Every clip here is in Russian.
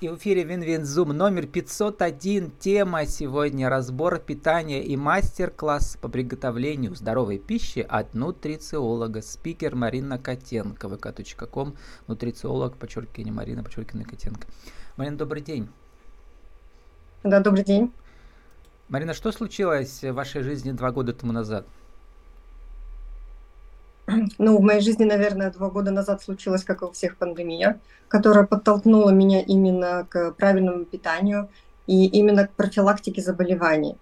И в эфире WinWinZoom номер 501. Тема сегодня разбор питания и мастер-класс по приготовлению здоровой пищи от нутрициолога. Спикер Марина Котенко. vk.com. Нутрициолог, подчеркивание Марина, подчеркивание Котенко. Марина, добрый день. Да, добрый день. Марина, что случилось в вашей жизни два года тому назад? Ну, в моей жизни, наверное, два года назад случилась, как и у всех, пандемия, которая подтолкнула меня именно к правильному питанию и именно к профилактике заболеваний.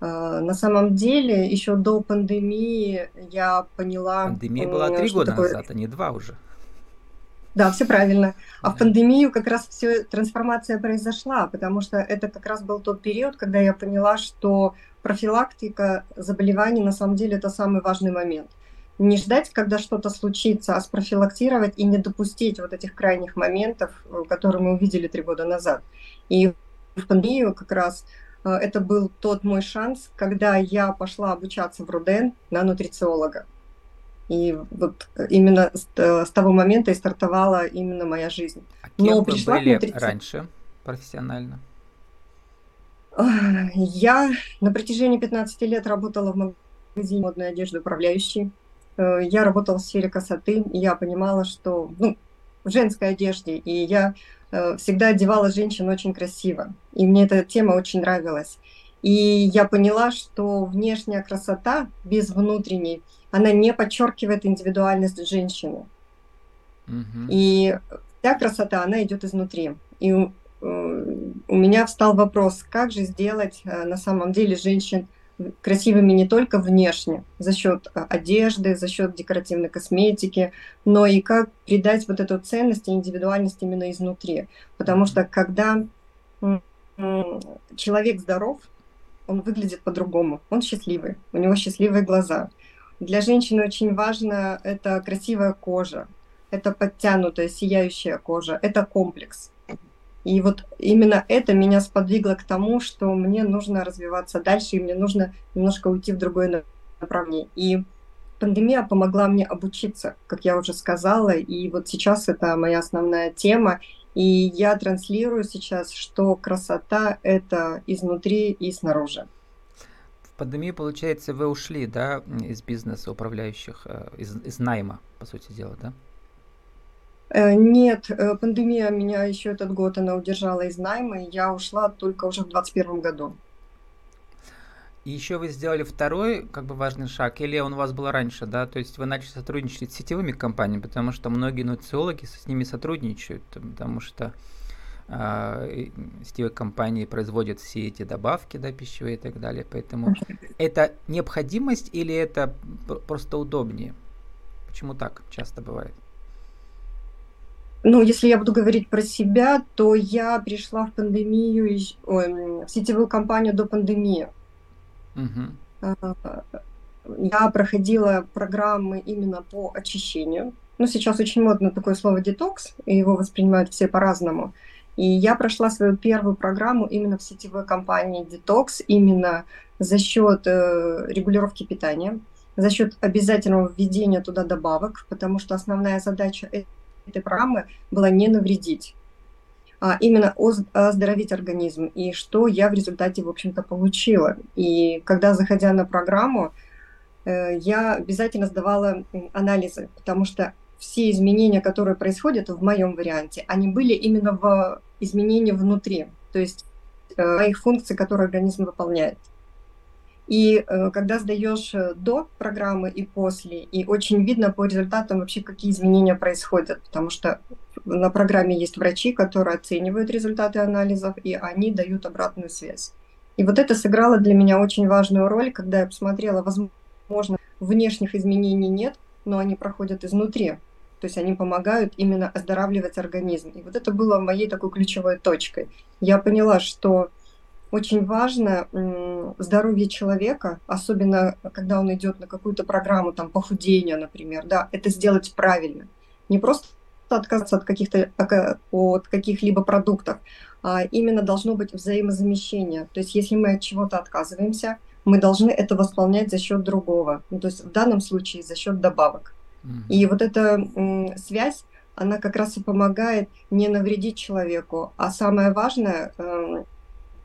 А, на самом деле, еще до пандемии я поняла... Пандемия была три года такое... назад, а не два уже. Да, все правильно. А в пандемию как раз все трансформация произошла, потому что это как раз был тот период, когда я поняла, что профилактика заболеваний на самом деле это самый важный момент не ждать, когда что-то случится, а спрофилактировать и не допустить вот этих крайних моментов, э, которые мы увидели три года назад. И в пандемию как раз э, это был тот мой шанс, когда я пошла обучаться в РУДЕН на нутрициолога. И вот именно с, э, с того момента и стартовала именно моя жизнь. А кем Но вы пришла были нутрици... раньше профессионально? Я на протяжении 15 лет работала в магазине модной одежды управляющей. Э, я работала в сфере красоты, и я понимала, что ну, в женской одежде, и я э, всегда одевала женщин очень красиво, и мне эта тема очень нравилась. И я поняла, что внешняя красота без внутренней, она не подчеркивает индивидуальность женщины. И вся красота, она идет изнутри. И э, у меня встал вопрос, как же сделать на самом деле женщин красивыми не только внешне, за счет а, одежды, за счет декоративной косметики, но и как придать вот эту ценность и индивидуальность именно изнутри. Потому что когда человек здоров, он выглядит по-другому, он счастливый, у него счастливые глаза. Для женщины очень важно это красивая кожа, это подтянутая, сияющая кожа, это комплекс. И вот именно это меня сподвигло к тому, что мне нужно развиваться дальше, и мне нужно немножко уйти в другое направление. И пандемия помогла мне обучиться, как я уже сказала, и вот сейчас это моя основная тема. И я транслирую сейчас, что красота — это изнутри и снаружи. В пандемии, получается, вы ушли, да, из бизнеса управляющих, э, из, из найма, по сути дела, да? Э, нет, э, пандемия меня еще этот год, она удержала из найма, и я ушла только уже в 2021 году. И еще вы сделали второй, как бы важный шаг, или он у вас был раньше, да, то есть вы начали сотрудничать с сетевыми компаниями, потому что многие нутрициологи с ними сотрудничают, потому что э, сетевые компании производят все эти добавки, да, пищевые и так далее, поэтому это необходимость или это просто удобнее? Почему так часто бывает? Ну, если я буду говорить про себя, то я пришла в пандемию, ой, в сетевую компанию до пандемии. Угу. Я проходила программы именно по очищению. Ну, сейчас очень модно такое слово детокс, и его воспринимают все по-разному. И я прошла свою первую программу именно в сетевой компании Detox, именно за счет э, регулировки питания, за счет обязательного введения туда добавок, потому что основная задача программы была не навредить, а именно оздоровить организм. И что я в результате, в общем-то, получила. И когда, заходя на программу, э, я обязательно сдавала анализы, потому что все изменения, которые происходят в моем варианте, они были именно в изменении внутри, то есть э, моих функций, которые организм выполняет. И э, когда сдаешь э, до программы и после, и очень видно по результатам вообще, какие изменения происходят, потому что на программе есть врачи, которые оценивают результаты анализов, и они дают обратную связь. И вот это сыграло для меня очень важную роль, когда я посмотрела, возможно, внешних изменений нет, но они проходят изнутри. То есть они помогают именно оздоравливать организм. И вот это было моей такой ключевой точкой. Я поняла, что очень важно здоровье человека, особенно когда он идет на какую-то программу там похудения, например, да, это сделать правильно. Не просто отказаться от каких-то от каких-либо продуктов, а именно должно быть взаимозамещение. То есть если мы от чего-то отказываемся, мы должны это восполнять за счет другого. Ну, то есть в данном случае за счет добавок. Mm-hmm. И вот эта связь она как раз и помогает не навредить человеку. А самое важное, эм,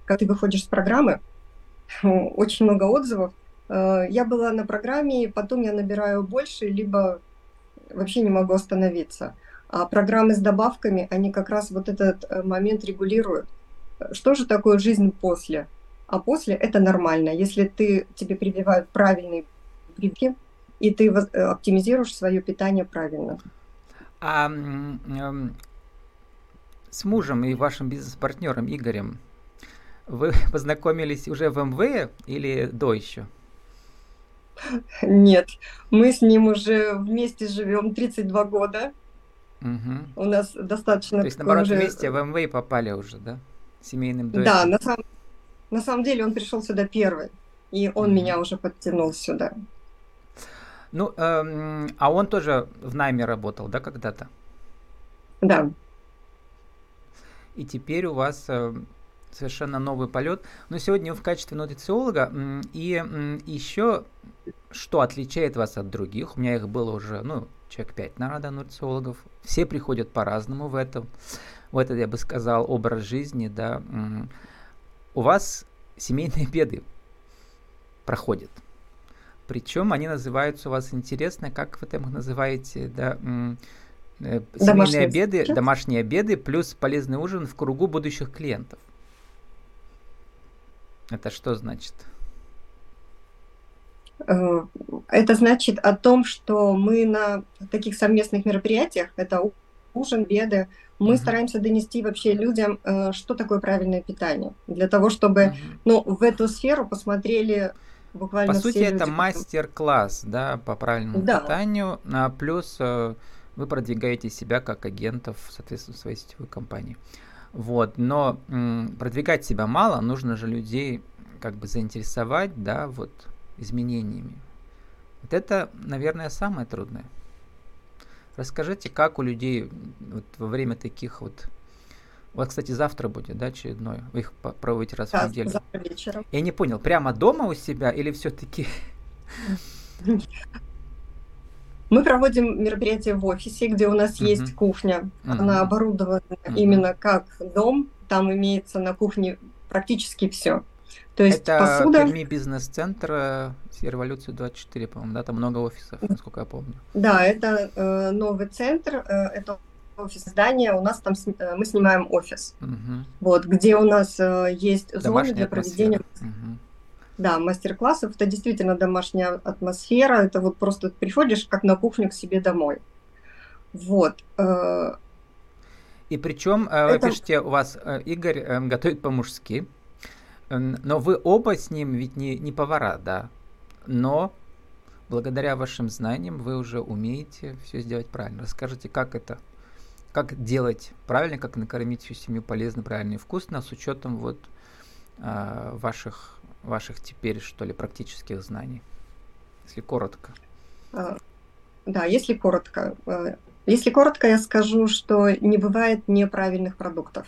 когда ты выходишь с программы, очень много отзывов. Э, я была на программе, потом я набираю больше, либо вообще не могу остановиться. А программы с добавками, они как раз вот этот э, момент регулируют. Что же такое жизнь после? А после это нормально. Если ты, тебе прививают правильные прививки, и ты э, оптимизируешь свое питание правильно. А э, с мужем и вашим бизнес-партнером Игорем вы познакомились уже в МВ или до еще? Нет, мы с ним уже вместе живем 32 года. Угу. У нас достаточно... То есть, наоборот, уже... вместе в МВ попали уже, да? Семейным дуэтом. Да, на самом, на самом деле он пришел сюда первый, и он угу. меня уже подтянул сюда. Ну, эм, а он тоже в найме работал, да, когда-то? Да. И теперь у вас э, совершенно новый полет. Но сегодня вы в качестве нутрициолога. И еще что отличает вас от других? У меня их было уже, ну, человек 5, наверное, нутрициологов. Все приходят по-разному в этом. В этот, я бы сказал, образ жизни, да. У вас семейные беды проходят. Причем они называются у вас интересно, как вы там их называете, да, э, семейные домашние обеды, обеды, домашние обеды плюс полезный ужин в кругу будущих клиентов. Это что значит? Э, это значит о том, что мы на таких совместных мероприятиях, это ужин, беды, мы uh-huh. стараемся донести вообще людям, э, что такое правильное питание, для того, чтобы, uh-huh. ну, в эту сферу посмотрели буквально. По сути, это мастер-класс, да, по правильному да. питанию, а плюс э, вы продвигаете себя как агентов, соответственно, своей сетевой компании. Вот, но м, продвигать себя мало, нужно же людей как бы заинтересовать, да, вот изменениями. Вот это, наверное, самое трудное. Расскажите, как у людей вот во время таких вот... Вас, кстати, завтра будет, да, очередной? Вы их проводите раз да, в неделю? завтра вечером. Я не понял, прямо дома у себя или все-таки... Мы проводим мероприятие в офисе, где у нас uh-huh. есть кухня. Uh-huh. Она оборудована uh-huh. именно как дом. Там имеется на кухне практически все. То есть это посуда... Перми бизнес-центр Революции 24, по-моему, да, там много офисов, насколько я помню. Да, это э, новый центр, э, это офис здания, у нас там э, мы снимаем офис, угу. вот, где у нас э, есть зоны для проведения угу. Да, мастер-классов. Это действительно домашняя атмосфера, это вот просто приходишь как на кухню к себе домой. Вот. Э, И причем, э, это... вы пишете, у вас э, Игорь готовит по-мужски, но вы оба с ним ведь не, не повара, да? Но благодаря вашим знаниям вы уже умеете все сделать правильно. Расскажите, как это, как делать правильно, как накормить всю семью полезно, правильно и вкусно, с учетом вот э, ваших, ваших теперь, что ли, практических знаний, если коротко. А, да, если коротко. Э, если коротко, я скажу, что не бывает неправильных продуктов.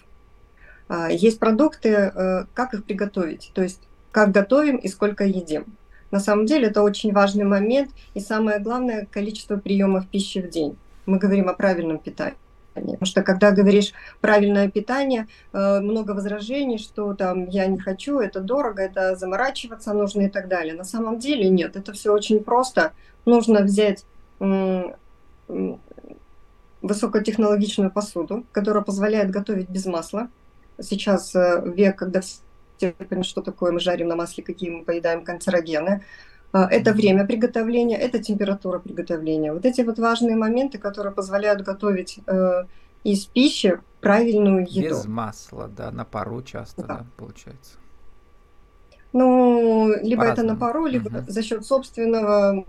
А, есть продукты, э, как их приготовить, то есть как готовим и сколько едим. На самом деле это очень важный момент и самое главное количество приемов пищи в день. Мы говорим о правильном питании. Потому что когда говоришь правильное питание, э, много возражений, что там я не хочу, это дорого, это заморачиваться нужно и так далее. На самом деле нет, это все очень просто. Нужно взять высокотехнологичную посуду, которая позволяет готовить без масла, Сейчас э, век, когда все понимают, что такое мы жарим на масле, какие мы поедаем канцерогены. А, это время приготовления, это температура приготовления. Вот эти вот важные моменты, которые позволяют готовить э, из пищи правильную еду. Без масла, да, на пару часто, да, да получается. Ну, либо это на пару, либо угу. за счет собственного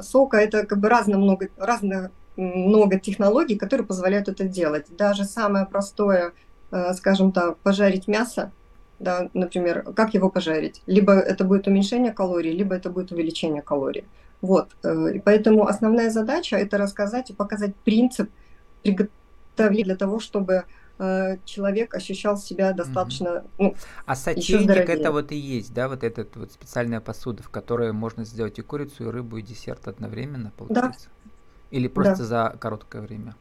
сока. Это как бы разно много, разно много технологий, которые позволяют это делать. Даже самое простое Э, скажем так, пожарить мясо, да, например, как его пожарить? Либо это будет уменьшение калорий, либо это будет увеличение калорий. Вот, э, и поэтому основная задача это рассказать и показать принцип приготовления для того, чтобы э, человек ощущал себя достаточно. Ну, а сотейник это вот и есть, да, вот эта вот специальная посуда, в которой можно сделать и курицу, и рыбу, и десерт одновременно, получается? Да. Или просто да. за короткое время?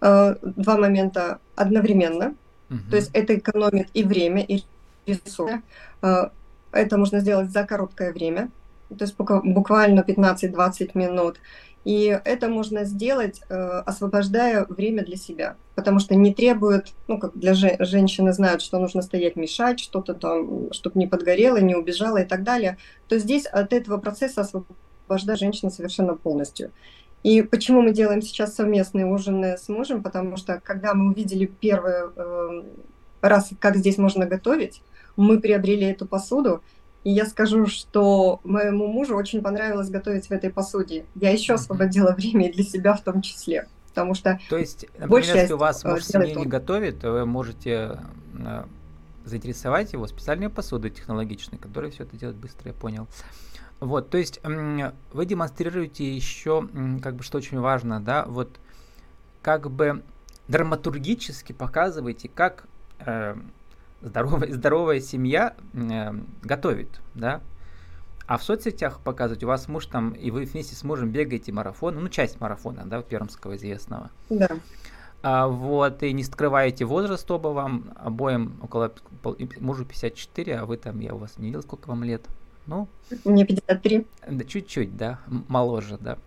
два момента одновременно. То есть это экономит и время, и ресурсы. Это можно сделать за короткое время, то есть буквально 15-20 минут. И это можно сделать, э, освобождая время для себя, потому что не требует, ну, как для же, женщины знают, что нужно стоять, мешать, что-то там, чтобы не подгорело, не убежало и так далее, то здесь от этого процесса освобождает женщина совершенно полностью. И почему мы делаем сейчас совместные ужины с мужем? Потому что когда мы увидели первый э, раз, как здесь можно готовить, мы приобрели эту посуду, и я скажу, что моему мужу очень понравилось готовить в этой посуде. Я еще освободила время для себя в том числе. Потому что То есть, например, если у вас муж семьи не готовит, то вы можете э, заинтересовать его специальной посудой технологичной, которая все это делает быстро, я понял. Вот, то есть вы демонстрируете еще, как бы, что очень важно, да, вот как бы драматургически показываете, как э, здоровая, здоровая семья э, готовит, да. А в соцсетях показывать, у вас муж там, и вы вместе с мужем бегаете марафон, ну, часть марафона, да, пермского известного. Да. А, вот, и не скрываете возраст оба вам, обоим около, мужу 54, а вы там, я у вас не видел, сколько вам лет. Ну, Мне 53. Да, чуть-чуть, да, моложе, да.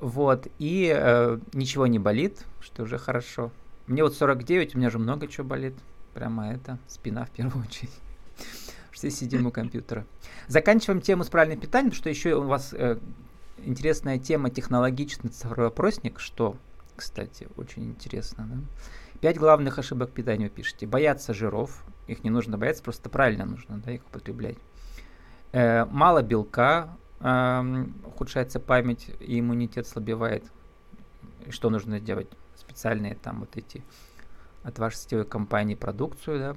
Вот, и э, ничего не болит, что уже хорошо. Мне вот 49, у меня же много чего болит. Прямо это, спина в первую очередь. Все сидим у компьютера. Заканчиваем тему с правильным питанием, потому что еще у вас э, интересная тема технологичный цифровой опросник, что, кстати, очень интересно. Да? Пять главных ошибок питания вы пишете. Бояться жиров, их не нужно бояться, просто правильно нужно да, их употреблять. Э, мало белка, э, ухудшается память и иммунитет слабевает. И что нужно делать? Специальные там вот эти от вашей сетевой компании продукцию, да,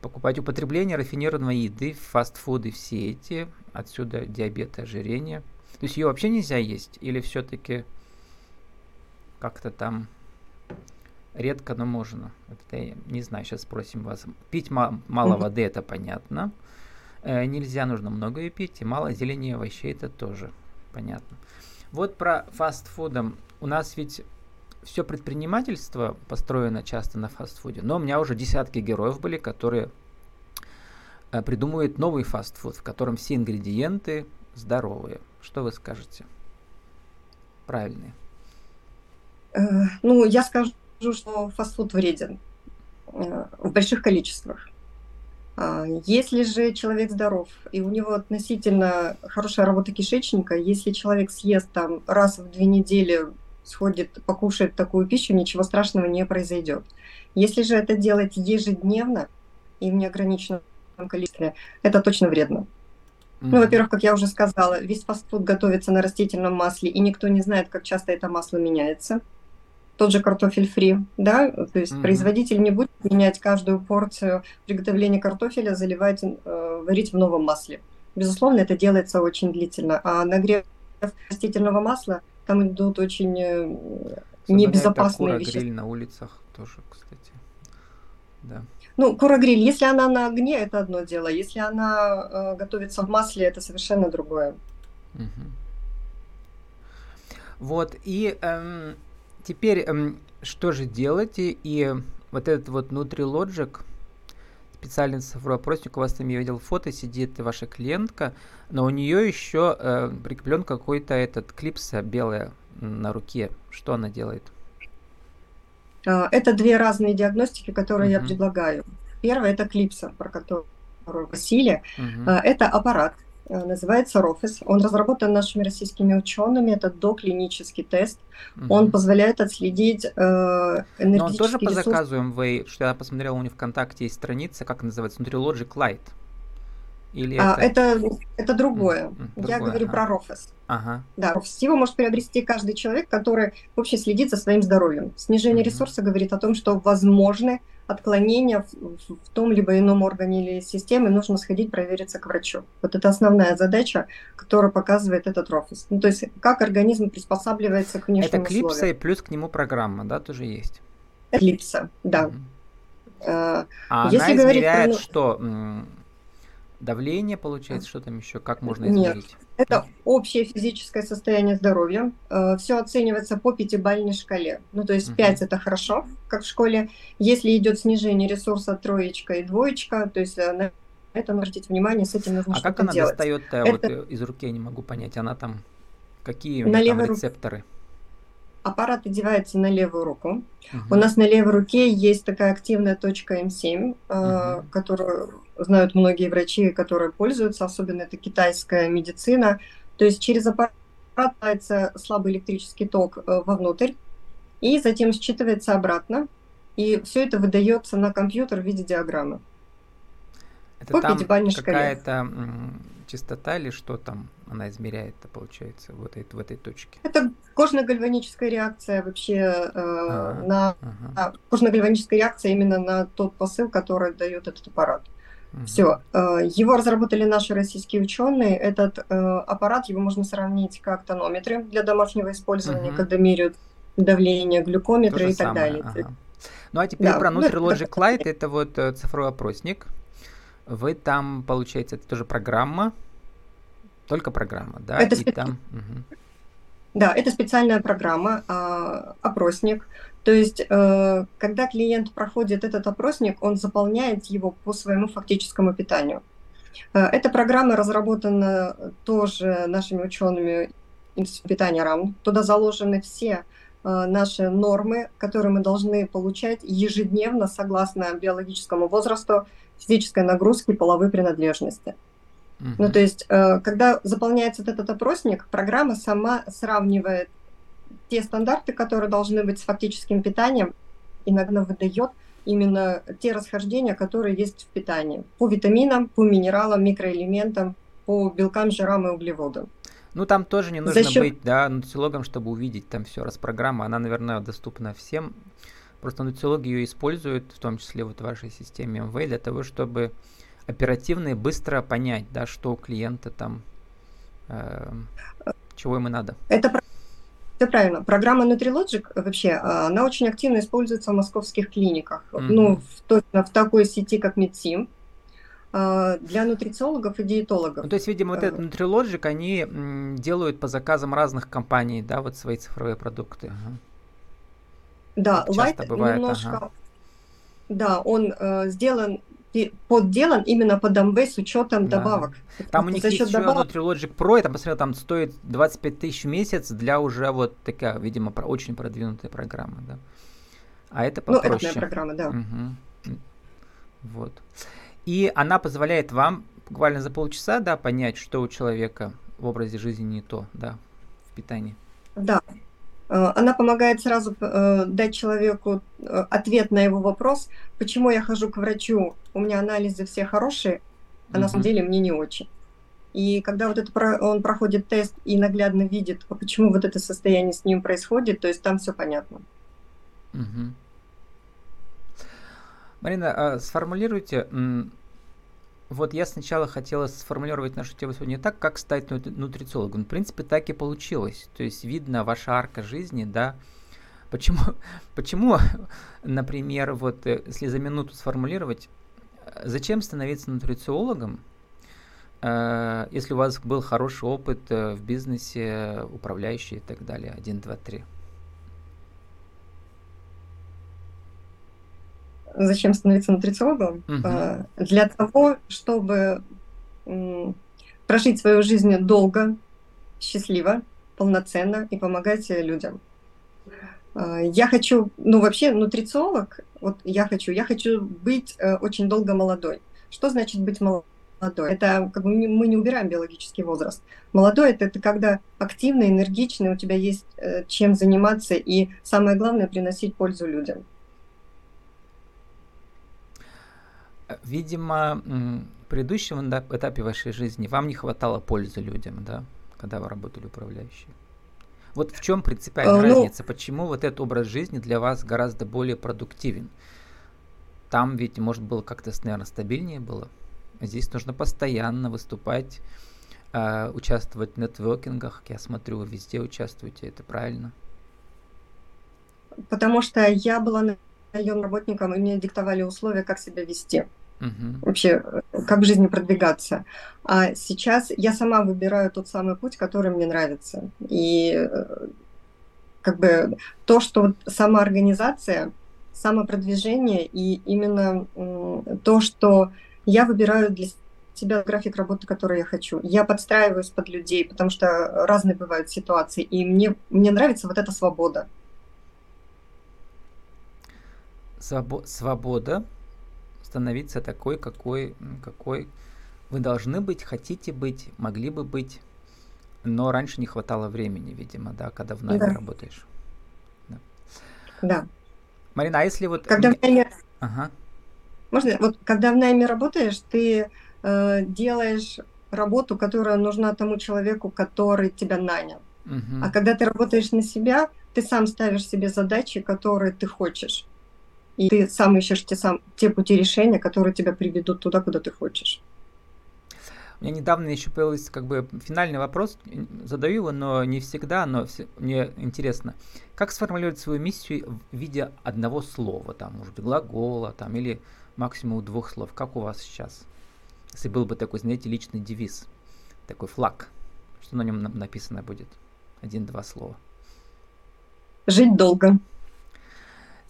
покупать употребление рафинированной еды, фастфуды, все эти, отсюда диабет и ожирение. То есть ее вообще нельзя есть или все-таки как-то там редко, но можно. Это я не знаю, сейчас спросим вас. Пить ма- мало воды, это понятно. Э, нельзя, нужно много ее пить, и мало зелени и овощей, это тоже понятно. Вот про фастфудом. У нас ведь все предпринимательство построено часто на фастфуде, но у меня уже десятки героев были, которые э, придумывают новый фастфуд, в котором все ингредиенты здоровые. Что вы скажете? Правильные. Э, ну, я скажу, что фастфуд вреден э, в больших количествах. А, если же человек здоров, и у него относительно хорошая работа кишечника, если человек съест там раз в две недели сходит, покушает такую пищу, ничего страшного не произойдет. Если же это делать ежедневно и в неограниченном количестве, это точно вредно. Mm-hmm. Ну, во-первых, как я уже сказала, весь фастфуд готовится на растительном масле, и никто не знает, как часто это масло меняется. Тот же картофель фри, да, то есть mm-hmm. производитель не будет менять каждую порцию приготовления картофеля, заливать, э, варить в новом масле. Безусловно, это делается очень длительно. А нагрев растительного масла там идут очень э, небезопасные вещи. гриль на улицах тоже, кстати. Да. Ну, кура-гриль, если она на огне, это одно дело. Если она э, готовится в масле, это совершенно другое. Угу. Вот, и эм, теперь эм, что же делать? И вот этот вот NutriLogic, специальный цифровой опросник, у вас там, я видел фото, сидит ваша клиентка, но у нее еще э, прикреплен какой-то этот клипса белая на руке. Что она делает? А, это две разные диагностики, которые uh-huh. я предлагаю. Первая это клипса, про которую Василий. Uh-huh. Это аппарат, называется РОФИС. Он разработан нашими российскими учеными. Это доклинический тест. Угу. Он позволяет отследить э, энергетический Но он тоже ресурс. по заказу МВ, что я посмотрел, у них ВКонтакте есть страница, как называется, Nutrilogic Light. Или а, это... это... это другое. Mm-hmm. Я другое, говорю ага. про Рофис. Ага. Да, Рофис. Его может приобрести каждый человек, который вообще следит за своим здоровьем. Снижение mm-hmm. ресурса говорит о том, что возможны отклонения в, в том либо ином органе или системе, нужно сходить провериться к врачу. Вот это основная задача, которая показывает этот Рофис. Ну, то есть как организм приспосабливается к внешним Это клипса условиям. и плюс к нему программа, да, тоже есть? Клипса, да. Mm-hmm. А Если она измеряет, про... что давление, получается, что там еще, как можно измерить? Нет, это общее физическое состояние здоровья. Э, Все оценивается по пятибалльной шкале. Ну, то есть 5 это хорошо, как в школе. Если идет снижение ресурса троечка и двоечка, то есть э, на это обратить внимание, с этим нужно А как она делать. достает это... вот из руки, я не могу понять, она там, какие у нее там рецепторы? Ру аппарат одевается на левую руку. Uh-huh. У нас на левой руке есть такая активная точка М7, uh-huh. которую знают многие врачи, которые пользуются, особенно это китайская медицина. То есть через аппарат дается слабый электрический ток э, вовнутрь, и затем считывается обратно, и все это выдается на компьютер в виде диаграммы. Это по там какая-то частота или что там она измеряет, получается, вот этой, в этой точке? Это кожно-гальваническая реакция вообще э, ага, на ага. кожно-гальваническая реакция именно на тот посыл, который дает этот аппарат. Угу. Все. Э, его разработали наши российские ученые. Этот э, аппарат его можно сравнить как тонометры для домашнего использования, угу. когда меряют давление, глюкометры и так далее. Ага. Ну а теперь да, про Nutrilogic ну, Lite, это вот э, цифровой опросник. Вы там, получается, это тоже программа, только программа, да? Это, специ... там... угу. да, это специальная программа, а, опросник. То есть, э, когда клиент проходит этот опросник, он заполняет его по своему фактическому питанию. Э, эта программа разработана тоже нашими учеными Института питания РАМ. Туда заложены все э, наши нормы, которые мы должны получать ежедневно согласно биологическому возрасту, физической нагрузки, половой принадлежности. Ну, то есть, когда заполняется этот опросник, программа сама сравнивает те стандарты, которые должны быть с фактическим питанием, иногда выдает именно те расхождения, которые есть в питании. По витаминам, по минералам, микроэлементам, по белкам, жирам и углеводам. Ну, там тоже не нужно счет... быть, да, нутрициологом, чтобы увидеть там все раз программа. Она, наверное, доступна всем. Просто нутрициологи ее используют, в том числе вот в вашей системе МВ, для того, чтобы оперативно и быстро понять, да, что у клиента там, э, чего ему надо. Это все правильно. Программа NutriLogic вообще, а, она очень активно используется в московских клиниках. Mm-hmm. Ну, в, точно в такой сети, как Медсим а, для нутрициологов и диетологов. Ну, то есть, видимо, вот этот Nutrilogic, они делают по заказам разных компаний, да, вот свои цифровые продукты. Ага. Да, Light бывает, немножко... Ага. Да, он э, сделан подделан именно под МВ с учетом да. добавок. Там у них есть еще добавок... Logic Pro, я там посмотрел, там стоит 25 тысяч в месяц для уже вот такая, видимо, про, очень продвинутая программа, да. А это попроще. Ну, это программа, да. Угу. Вот. И она позволяет вам буквально за полчаса, да, понять, что у человека в образе жизни не то, да, в питании. Да, она помогает сразу э, дать человеку э, ответ на его вопрос, почему я хожу к врачу, у меня анализы все хорошие, а на самом деле мне не очень. И когда вот это он проходит тест и наглядно видит, а почему вот это состояние с ним происходит, то есть там все понятно. Угу. Марина, а сформулируйте, вот я сначала хотела сформулировать нашу тему сегодня так, как стать нутрициологом. В принципе, так и получилось. То есть видно ваша арка жизни, да. Почему, почему например, вот э, если за минуту сформулировать, зачем становиться нутрициологом, э, если у вас был хороший опыт э, в бизнесе, управляющий и так далее, 1, 2, 3? Зачем становиться нутрициологом? Угу. Для того, чтобы прожить свою жизнь долго, счастливо, полноценно и помогать людям. А, я хочу, ну вообще нутрициолог, вот я хочу, я хочу быть э, очень долго молодой. Что значит быть молодой? Это как бы мы не убираем биологический возраст. Молодой это, это когда активный, энергичный, у тебя есть э, чем заниматься и самое главное приносить пользу людям. Видимо, в предыдущем этапе вашей жизни вам не хватало пользы людям, да, когда вы работали управляющей. Вот в чем принципиальная а, ну... разница? Почему вот этот образ жизни для вас гораздо более продуктивен? Там ведь, может, было как-то, наверное, стабильнее было. Здесь нужно постоянно выступать, э, участвовать в нетворкингах. Я смотрю, вы везде участвуете, это правильно? Потому что я была наемным работником, и мне диктовали условия, как себя вести. Угу. вообще как в жизни продвигаться. А сейчас я сама выбираю тот самый путь, который мне нравится. И как бы то, что самоорганизация, самопродвижение и именно то, что я выбираю для себя график работы, который я хочу. Я подстраиваюсь под людей, потому что разные бывают ситуации, и мне, мне нравится вот эта свобода. Свобо- свобода становиться такой, какой, какой вы должны быть, хотите быть, могли бы быть, но раньше не хватало времени, видимо, да, когда в найме да. работаешь. Да. да. Марина, а если вот... Когда в найме... Ага. Можно? Вот когда в найме работаешь, ты э, делаешь работу, которая нужна тому человеку, который тебя нанял. Угу. А когда ты работаешь на себя, ты сам ставишь себе задачи, которые ты хочешь. И ты сам ищешь те, сам, те пути решения, которые тебя приведут туда, куда ты хочешь. У меня недавно еще появился как бы финальный вопрос, задаю его, но не всегда, но все, мне интересно, как сформулировать свою миссию в виде одного слова, там, может быть, глагола, там, или максимум двух слов, как у вас сейчас? Если был бы такой, знаете, личный девиз, такой флаг, что на нем написано будет? Один-два слова. Жить долго.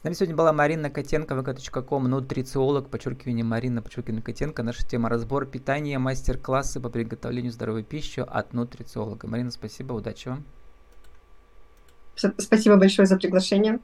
С нами сегодня была Марина Котенко, vk.com, нутрициолог, подчеркивание Марина, подчеркивание Котенко. Наша тема разбор питания, мастер-классы по приготовлению здоровой пищи от нутрициолога. Марина, спасибо, удачи вам. Спасибо большое за приглашение.